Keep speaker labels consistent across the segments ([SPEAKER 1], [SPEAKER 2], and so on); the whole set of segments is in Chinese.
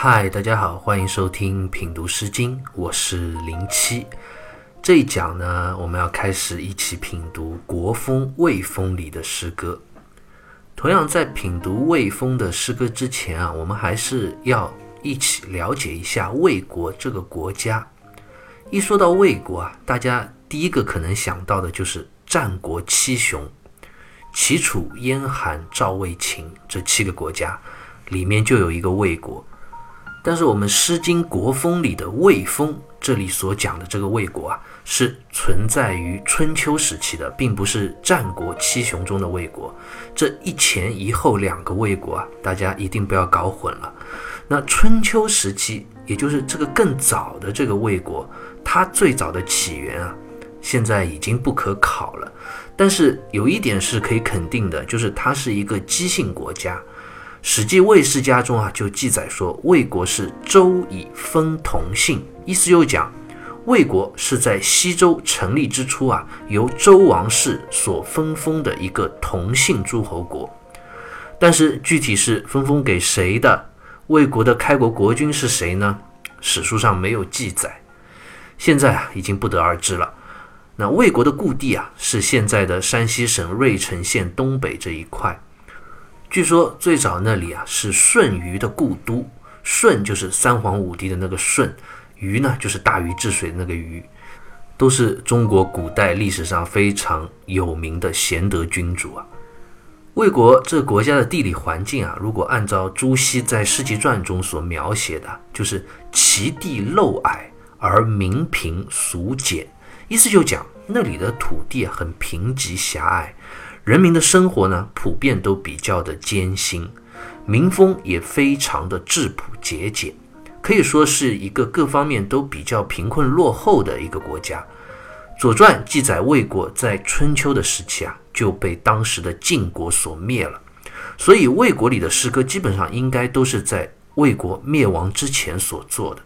[SPEAKER 1] 嗨，大家好，欢迎收听品读诗经，我是零七。这一讲呢，我们要开始一起品读《国风·魏风》里的诗歌。同样，在品读魏风的诗歌之前啊，我们还是要一起了解一下魏国这个国家。一说到魏国啊，大家第一个可能想到的就是战国七雄。齐、楚、燕、韩、赵、魏、秦这七个国家里面就有一个魏国，但是我们《诗经·国风》里的魏风，这里所讲的这个魏国啊，是存在于春秋时期的，并不是战国七雄中的魏国。这一前一后两个魏国啊，大家一定不要搞混了。那春秋时期，也就是这个更早的这个魏国，它最早的起源啊，现在已经不可考了。但是有一点是可以肯定的，就是它是一个姬姓国家。《史记·魏世家》中啊就记载说，魏国是周以封同姓，意思就讲魏国是在西周成立之初啊，由周王室所分封的一个同姓诸侯国。但是具体是分封给谁的，魏国的开国国君是谁呢？史书上没有记载，现在啊已经不得而知了。那魏国的故地啊，是现在的山西省芮城县东北这一块。据说最早那里啊是舜禹的故都，舜就是三皇五帝的那个舜，禹呢就是大禹治水的那个禹，都是中国古代历史上非常有名的贤德君主啊。魏国这国家的地理环境啊，如果按照朱熹在《世纪传》中所描写的，就是其地陋矮而民贫俗简。意思就讲那里的土地很贫瘠狭隘，人民的生活呢普遍都比较的艰辛，民风也非常的质朴节俭，可以说是一个各方面都比较贫困落后的一个国家。《左传》记载魏国在春秋的时期啊就被当时的晋国所灭了，所以魏国里的诗歌基本上应该都是在魏国灭亡之前所做的。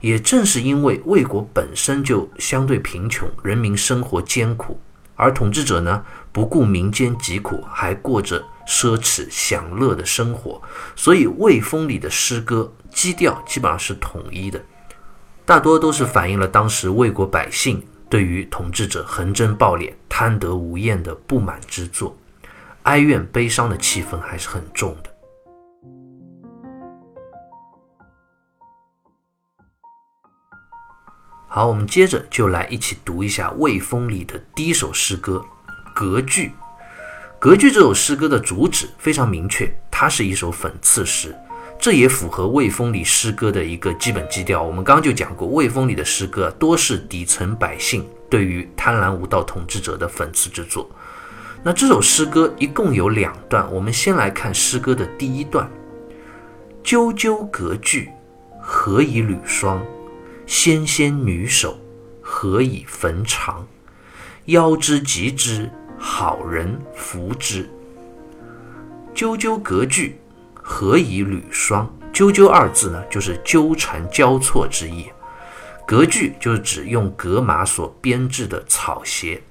[SPEAKER 1] 也正是因为魏国本身就相对贫穷，人民生活艰苦，而统治者呢不顾民间疾苦，还过着奢侈享乐的生活，所以魏风里的诗歌基调基本上是统一的，大多都是反映了当时魏国百姓对于统治者横征暴敛、贪得无厌的不满之作，哀怨悲伤的气氛还是很重的。好，我们接着就来一起读一下《魏风》里的第一首诗歌《隔句》。《隔句》这首诗歌的主旨非常明确，它是一首讽刺诗，这也符合《魏风》里诗歌的一个基本基调。我们刚刚就讲过，《魏风》里的诗歌多是底层百姓对于贪婪无道统治者的讽刺之作。那这首诗歌一共有两段，我们先来看诗歌的第一段：“啾啾隔句，何以履霜？”纤纤女手，何以缝长？腰之及之，好人扶之。纠纠隔句，何以履霜？纠纠二字呢，就是纠缠交错之意。隔句就是指用革麻所编制的草鞋。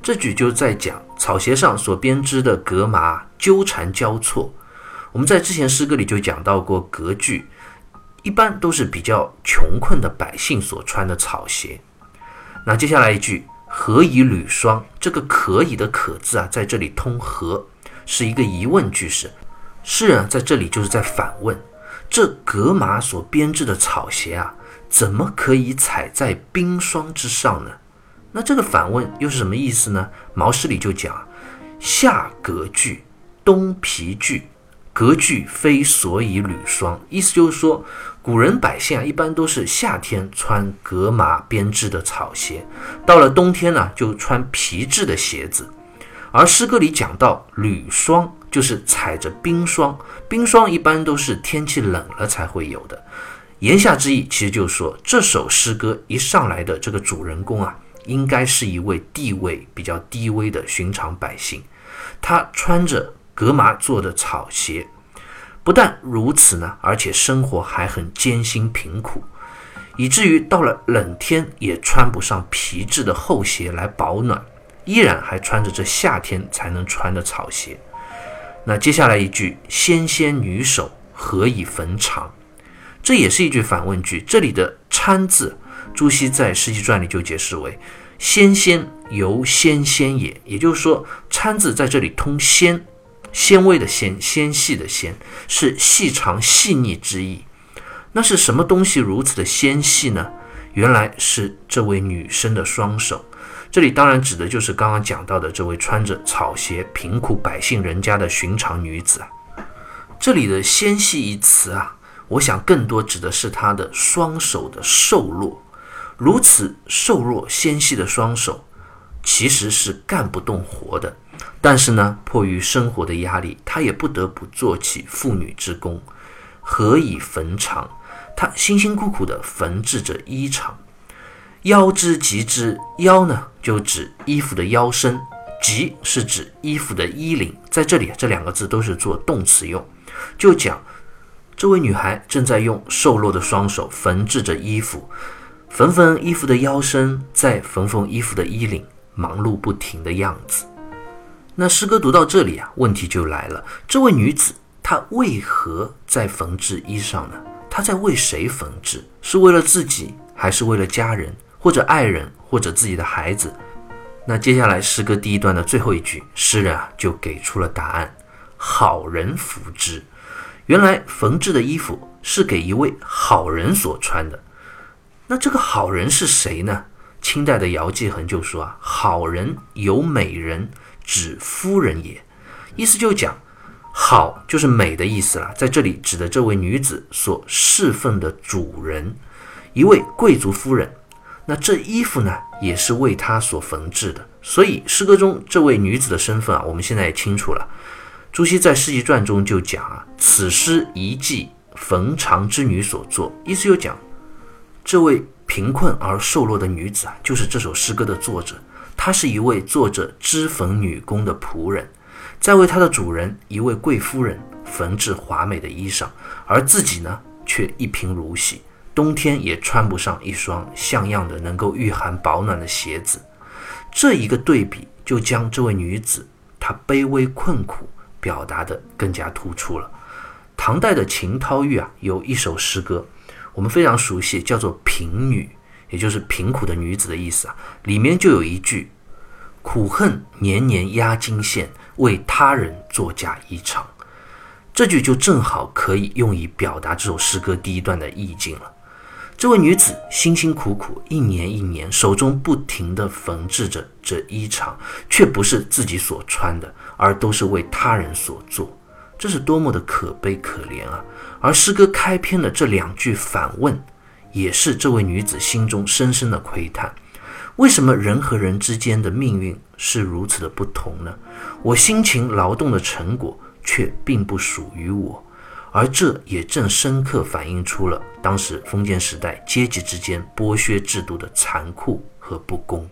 [SPEAKER 1] 这句就在讲草鞋上所编织的革麻纠缠交错。我们在之前诗歌里就讲到过隔句。一般都是比较穷困的百姓所穿的草鞋。那接下来一句“何以履霜”，这个“可以”的“可”字啊，在这里通“何”，是一个疑问句式。诗人在这里就是在反问：这革马所编织的草鞋啊，怎么可以踩在冰霜之上呢？那这个反问又是什么意思呢？毛诗里就讲：“夏革具，冬皮具。”革具非所以履霜，意思就是说，古人百姓啊，一般都是夏天穿革麻编织的草鞋，到了冬天呢，就穿皮质的鞋子。而诗歌里讲到履霜，就是踩着冰霜，冰霜一般都是天气冷了才会有的。言下之意，其实就是说，这首诗歌一上来的这个主人公啊，应该是一位地位比较低微的寻常百姓，他穿着。革麻做的草鞋，不但如此呢，而且生活还很艰辛贫苦，以至于到了冷天也穿不上皮质的厚鞋来保暖，依然还穿着这夏天才能穿的草鞋。那接下来一句“纤纤女手，何以缝长？”这也是一句反问句。这里的“参”字，朱熹在《诗集传》里就解释为“纤纤由纤纤也”，也就是说，“参”字在这里通纤，纤维的纤，纤细的纤，是细长细腻之意。那是什么东西如此的纤细呢？原来是这位女生的双手。这里当然指的就是刚刚讲到的这位穿着草鞋、贫苦百姓人家的寻常女子啊。这里的“纤细”一词啊，我想更多指的是她的双手的瘦弱。如此瘦弱纤细的双手，其实是干不动活的。但是呢，迫于生活的压力，她也不得不做起妇女之工。何以缝长？她辛辛苦苦地缝制着衣裳。腰之及之，腰呢就指衣服的腰身，及是指衣服的衣领。在这里，这两个字都是做动词用，就讲这位女孩正在用瘦弱的双手缝制着衣服，缝缝衣服的腰身，再缝缝衣服的衣领，忙碌不停的样子。那诗歌读到这里啊，问题就来了：这位女子她为何在缝制衣裳呢？她在为谁缝制？是为了自己，还是为了家人？或者爱人，或者自己的孩子。那接下来诗歌第一段的最后一句，诗人啊就给出了答案：好人服之。原来缝制的衣服是给一位好人所穿的。那这个好人是谁呢？清代的姚继恒就说啊：“好人有美人，指夫人也。”意思就讲好就是美的意思了。在这里指的这位女子所侍奉的主人，一位贵族夫人。那这衣服呢，也是为她所缝制的。所以诗歌中这位女子的身份啊，我们现在也清楚了。朱熹在《诗集传》中就讲啊，此诗遗迹缝长之女所作，意思就讲这位贫困而瘦弱的女子啊，就是这首诗歌的作者。她是一位做着织缝女工的仆人，在为她的主人一位贵夫人缝制华美的衣裳，而自己呢，却一贫如洗。冬天也穿不上一双像样的、能够御寒保暖的鞋子，这一个对比就将这位女子她卑微困苦表达的更加突出了。唐代的秦涛玉啊，有一首诗歌，我们非常熟悉，叫做《贫女》，也就是贫苦的女子的意思啊。里面就有一句：“苦恨年年压金线，为他人作嫁衣裳。”这句就正好可以用以表达这首诗歌第一段的意境了。这位女子辛辛苦苦一年一年，手中不停地缝制着这衣裳，却不是自己所穿的，而都是为他人所做。这是多么的可悲可怜啊！而诗歌开篇的这两句反问，也是这位女子心中深深的窥探：为什么人和人之间的命运是如此的不同呢？我辛勤劳动的成果，却并不属于我。而这也正深刻反映出了当时封建时代阶级之间剥削制度的残酷和不公。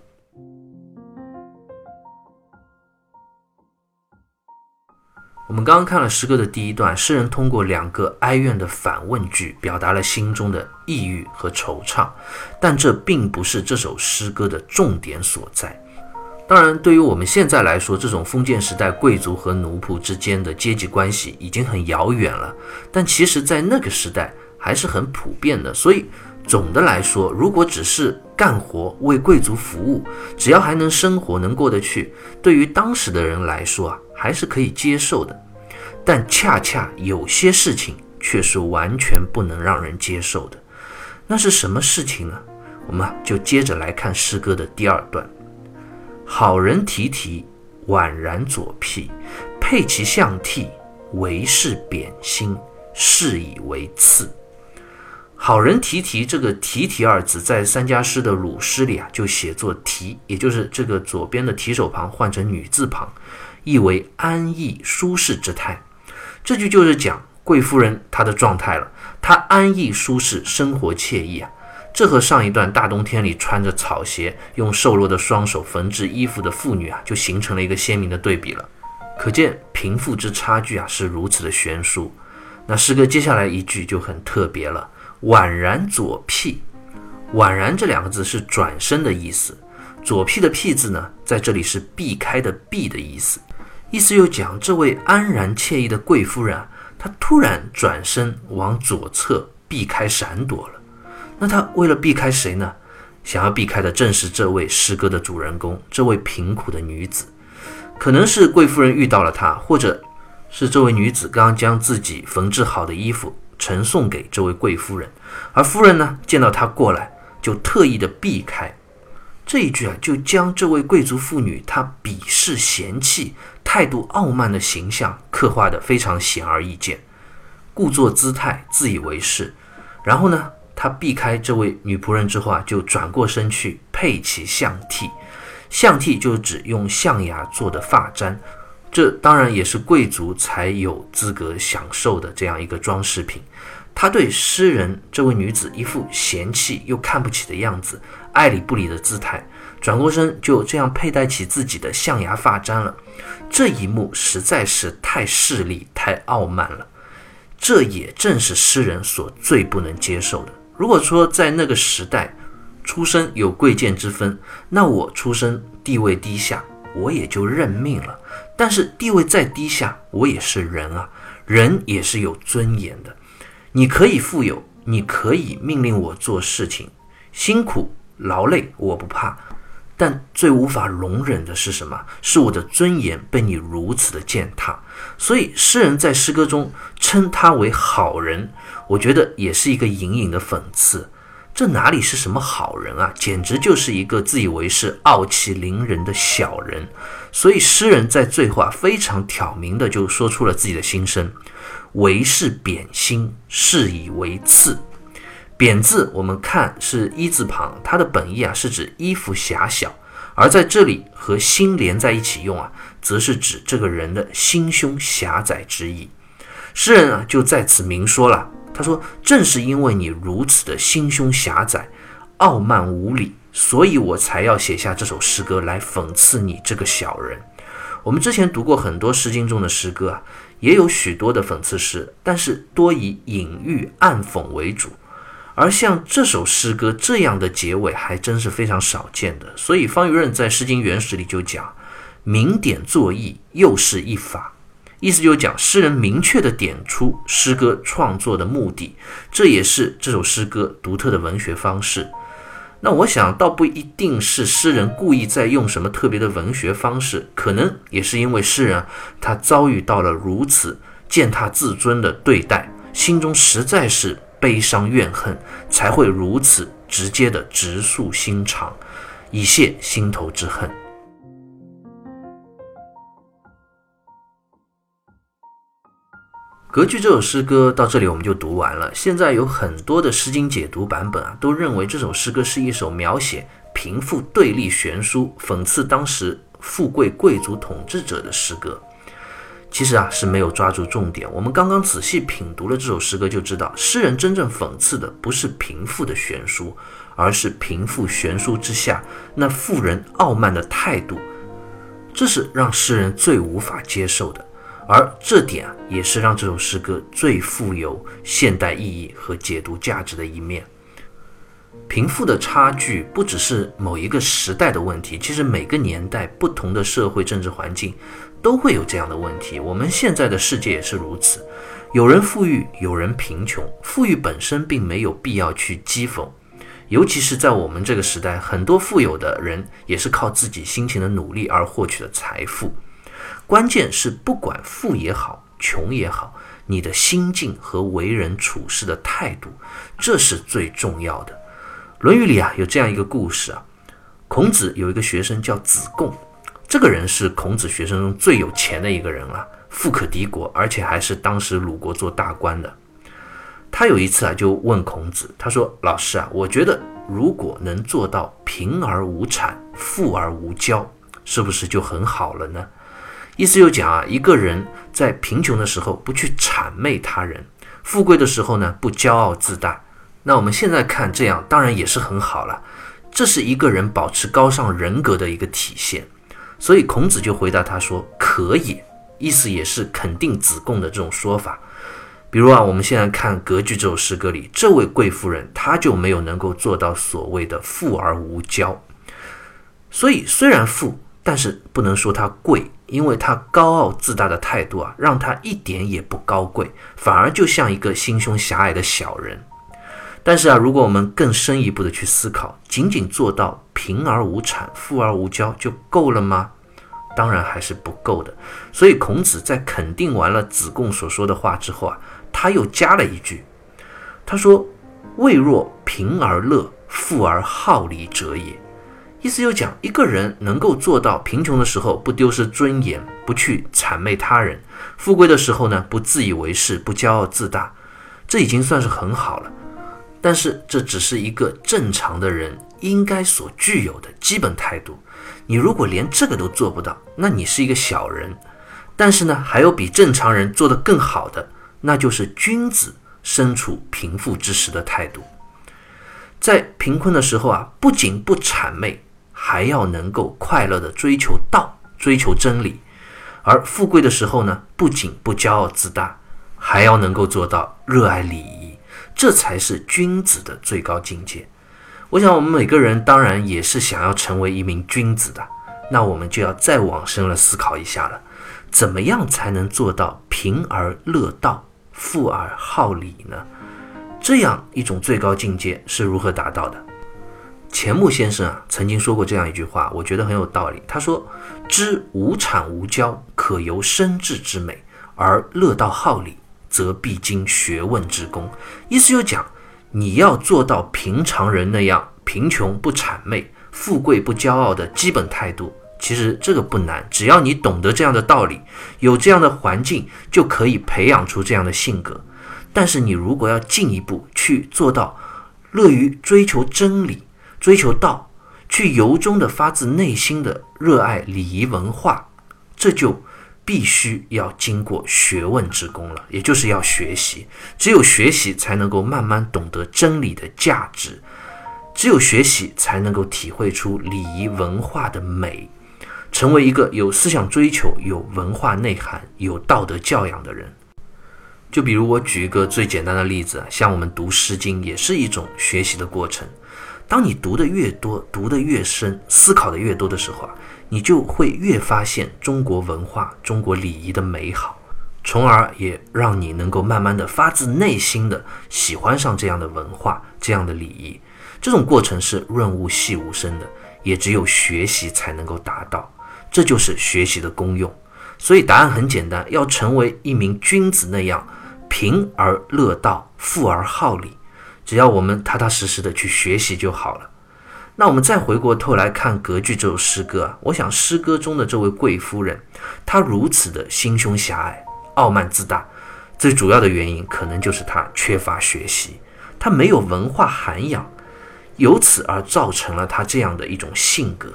[SPEAKER 1] 我们刚刚看了诗歌的第一段，诗人通过两个哀怨的反问句，表达了心中的抑郁和惆怅，但这并不是这首诗歌的重点所在。当然，对于我们现在来说，这种封建时代贵族和奴仆之间的阶级关系已经很遥远了。但其实，在那个时代还是很普遍的。所以，总的来说，如果只是干活为贵族服务，只要还能生活、能过得去，对于当时的人来说啊，还是可以接受的。但恰恰有些事情却是完全不能让人接受的。那是什么事情呢？我们就接着来看诗歌的第二段。好人提提，宛然左辟，佩其象替，为是贬心，是以为次。好人提提，这个提提二字，在三家诗的鲁诗里啊，就写作提，也就是这个左边的提手旁换成女字旁，意为安逸舒适之态。这句就是讲贵夫人她的状态了，她安逸舒适，生活惬意啊。这和上一段大冬天里穿着草鞋、用瘦弱的双手缝制衣服的妇女啊，就形成了一个鲜明的对比了。可见贫富之差距啊，是如此的悬殊。那诗歌接下来一句就很特别了：“宛然左辟。”“宛然”这两个字是转身的意思，“左辟”的“辟”字呢，在这里是避开的“避”的意思。意思又讲，这位安然惬意的贵夫人啊，她突然转身往左侧。避开闪躲了。那他为了避开谁呢？想要避开的正是这位诗歌的主人公，这位贫苦的女子。可能是贵夫人遇到了他，或者是这位女子刚刚将自己缝制好的衣服呈送给这位贵夫人，而夫人呢见到他过来，就特意的避开。这一句啊，就将这位贵族妇女她鄙视、嫌弃、态度傲慢的形象刻画的非常显而易见，故作姿态，自以为是。然后呢，她避开这位女仆人之后啊，就转过身去佩起象替。象替就是指用象牙做的发簪，这当然也是贵族才有资格享受的这样一个装饰品。他对诗人这位女子一副嫌弃又看不起的样子。爱理不理的姿态，转过身就这样佩戴起自己的象牙发簪了。这一幕实在是太势利、太傲慢了。这也正是诗人所最不能接受的。如果说在那个时代，出身有贵贱之分，那我出身地位低下，我也就认命了。但是地位再低下，我也是人啊，人也是有尊严的。你可以富有，你可以命令我做事情，辛苦。劳累我不怕，但最无法容忍的是什么？是我的尊严被你如此的践踏。所以诗人在诗歌中称他为好人，我觉得也是一个隐隐的讽刺。这哪里是什么好人啊？简直就是一个自以为是、傲气凌人的小人。所以诗人在最后啊，非常挑明的就说出了自己的心声：为是贬心，是以为次。贬字我们看是一字旁，它的本意啊是指衣服狭小，而在这里和心连在一起用啊，则是指这个人的心胸狭窄之意。诗人啊就在此明说了，他说：“正是因为你如此的心胸狭窄、傲慢无礼，所以我才要写下这首诗歌来讽刺你这个小人。”我们之前读过很多《诗经》中的诗歌啊，也有许多的讽刺诗，但是多以隐喻暗讽为主。而像这首诗歌这样的结尾还真是非常少见的，所以方玉润在《诗经原始》里就讲：“明点作意，又是一法。”意思就是讲诗人明确的点出诗歌创作的目的，这也是这首诗歌独特的文学方式。那我想倒不一定是诗人故意在用什么特别的文学方式，可能也是因为诗人他遭遇到了如此践踏自尊的对待，心中实在是。悲伤怨恨才会如此直接的直诉心肠，以泄心头之恨。《格局》这首诗歌到这里我们就读完了。现在有很多的《诗经》解读版本啊，都认为这首诗歌是一首描写贫富对立悬殊、讽刺当时富贵贵族统治者的诗歌。其实啊是没有抓住重点。我们刚刚仔细品读了这首诗歌，就知道诗人真正讽刺的不是贫富的悬殊，而是贫富悬殊之下那富人傲慢的态度。这是让诗人最无法接受的，而这点啊也是让这首诗歌最富有现代意义和解读价值的一面。贫富的差距不只是某一个时代的问题，其实每个年代不同的社会政治环境。都会有这样的问题。我们现在的世界也是如此，有人富裕，有人贫穷。富裕本身并没有必要去讥讽，尤其是在我们这个时代，很多富有的人也是靠自己辛勤的努力而获取的财富。关键是不管富也好，穷也好，你的心境和为人处事的态度，这是最重要的。《论语》里啊有这样一个故事啊，孔子有一个学生叫子贡。这个人是孔子学生中最有钱的一个人了，富可敌国，而且还是当时鲁国做大官的。他有一次啊，就问孔子，他说：“老师啊，我觉得如果能做到贫而无谄，富而无骄，是不是就很好了呢？”意思就讲啊，一个人在贫穷的时候不去谄媚他人，富贵的时候呢不骄傲自大。那我们现在看这样，当然也是很好了。这是一个人保持高尚人格的一个体现。所以孔子就回答他说：“可也。”意思也是肯定子贡的这种说法。比如啊，我们现在看《格局》这首诗歌里，这位贵夫人她就没有能够做到所谓的富而无骄。所以虽然富，但是不能说她贵，因为她高傲自大的态度啊，让她一点也不高贵，反而就像一个心胸狭隘的小人。但是啊，如果我们更深一步的去思考，仅仅做到贫而无产、富而无骄就够了吗？当然还是不够的。所以孔子在肯定完了子贡所说的话之后啊，他又加了一句，他说：“未若贫而乐，富而好礼者也。”意思就讲，一个人能够做到贫穷的时候不丢失尊严，不去谄媚他人；富贵的时候呢，不自以为是，不骄傲自大，这已经算是很好了。但是这只是一个正常的人应该所具有的基本态度。你如果连这个都做不到，那你是一个小人。但是呢，还有比正常人做得更好的，那就是君子身处贫富之时的态度。在贫困的时候啊，不仅不谄媚。还要能够快乐的追求道，追求真理；而富贵的时候呢，不仅不骄傲自大，还要能够做到热爱礼仪，这才是君子的最高境界。我想，我们每个人当然也是想要成为一名君子的，那我们就要再往深了思考一下了：怎么样才能做到贫而乐道，富而好礼呢？这样一种最高境界是如何达到的？钱穆先生啊，曾经说过这样一句话，我觉得很有道理。他说：“知无产无骄，可由生智之美；而乐道好礼，则必经学问之功。”意思就讲，你要做到平常人那样贫穷不谄媚、富贵不骄傲的基本态度，其实这个不难。只要你懂得这样的道理，有这样的环境，就可以培养出这样的性格。但是你如果要进一步去做到，乐于追求真理。追求道，去由衷的发自内心的热爱礼仪文化，这就必须要经过学问之功了，也就是要学习。只有学习，才能够慢慢懂得真理的价值；只有学习，才能够体会出礼仪文化的美，成为一个有思想追求、有文化内涵、有道德教养的人。就比如我举一个最简单的例子啊，像我们读《诗经》，也是一种学习的过程。当你读的越多，读的越深，思考的越多的时候啊，你就会越发现中国文化、中国礼仪的美好，从而也让你能够慢慢的发自内心的喜欢上这样的文化、这样的礼仪。这种过程是润物细无声的，也只有学习才能够达到。这就是学习的功用。所以答案很简单，要成为一名君子那样，贫而乐道，富而好礼。只要我们踏踏实实的去学习就好了。那我们再回过头来看《格句》这首诗歌啊，我想诗歌中的这位贵夫人，她如此的心胸狭隘、傲慢自大，最主要的原因可能就是她缺乏学习，她没有文化涵养，由此而造成了她这样的一种性格。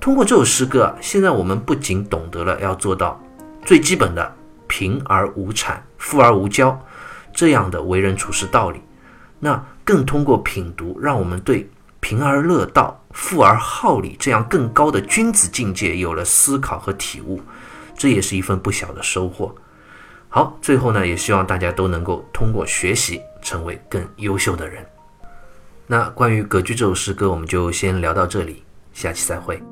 [SPEAKER 1] 通过这首诗歌啊，现在我们不仅懂得了要做到最基本的贫而无产、富而无骄这样的为人处事道理。那更通过品读，让我们对贫而乐道、富而好礼这样更高的君子境界有了思考和体悟，这也是一份不小的收获。好，最后呢，也希望大家都能够通过学习成为更优秀的人。那关于《格局》这首诗歌，我们就先聊到这里，下期再会。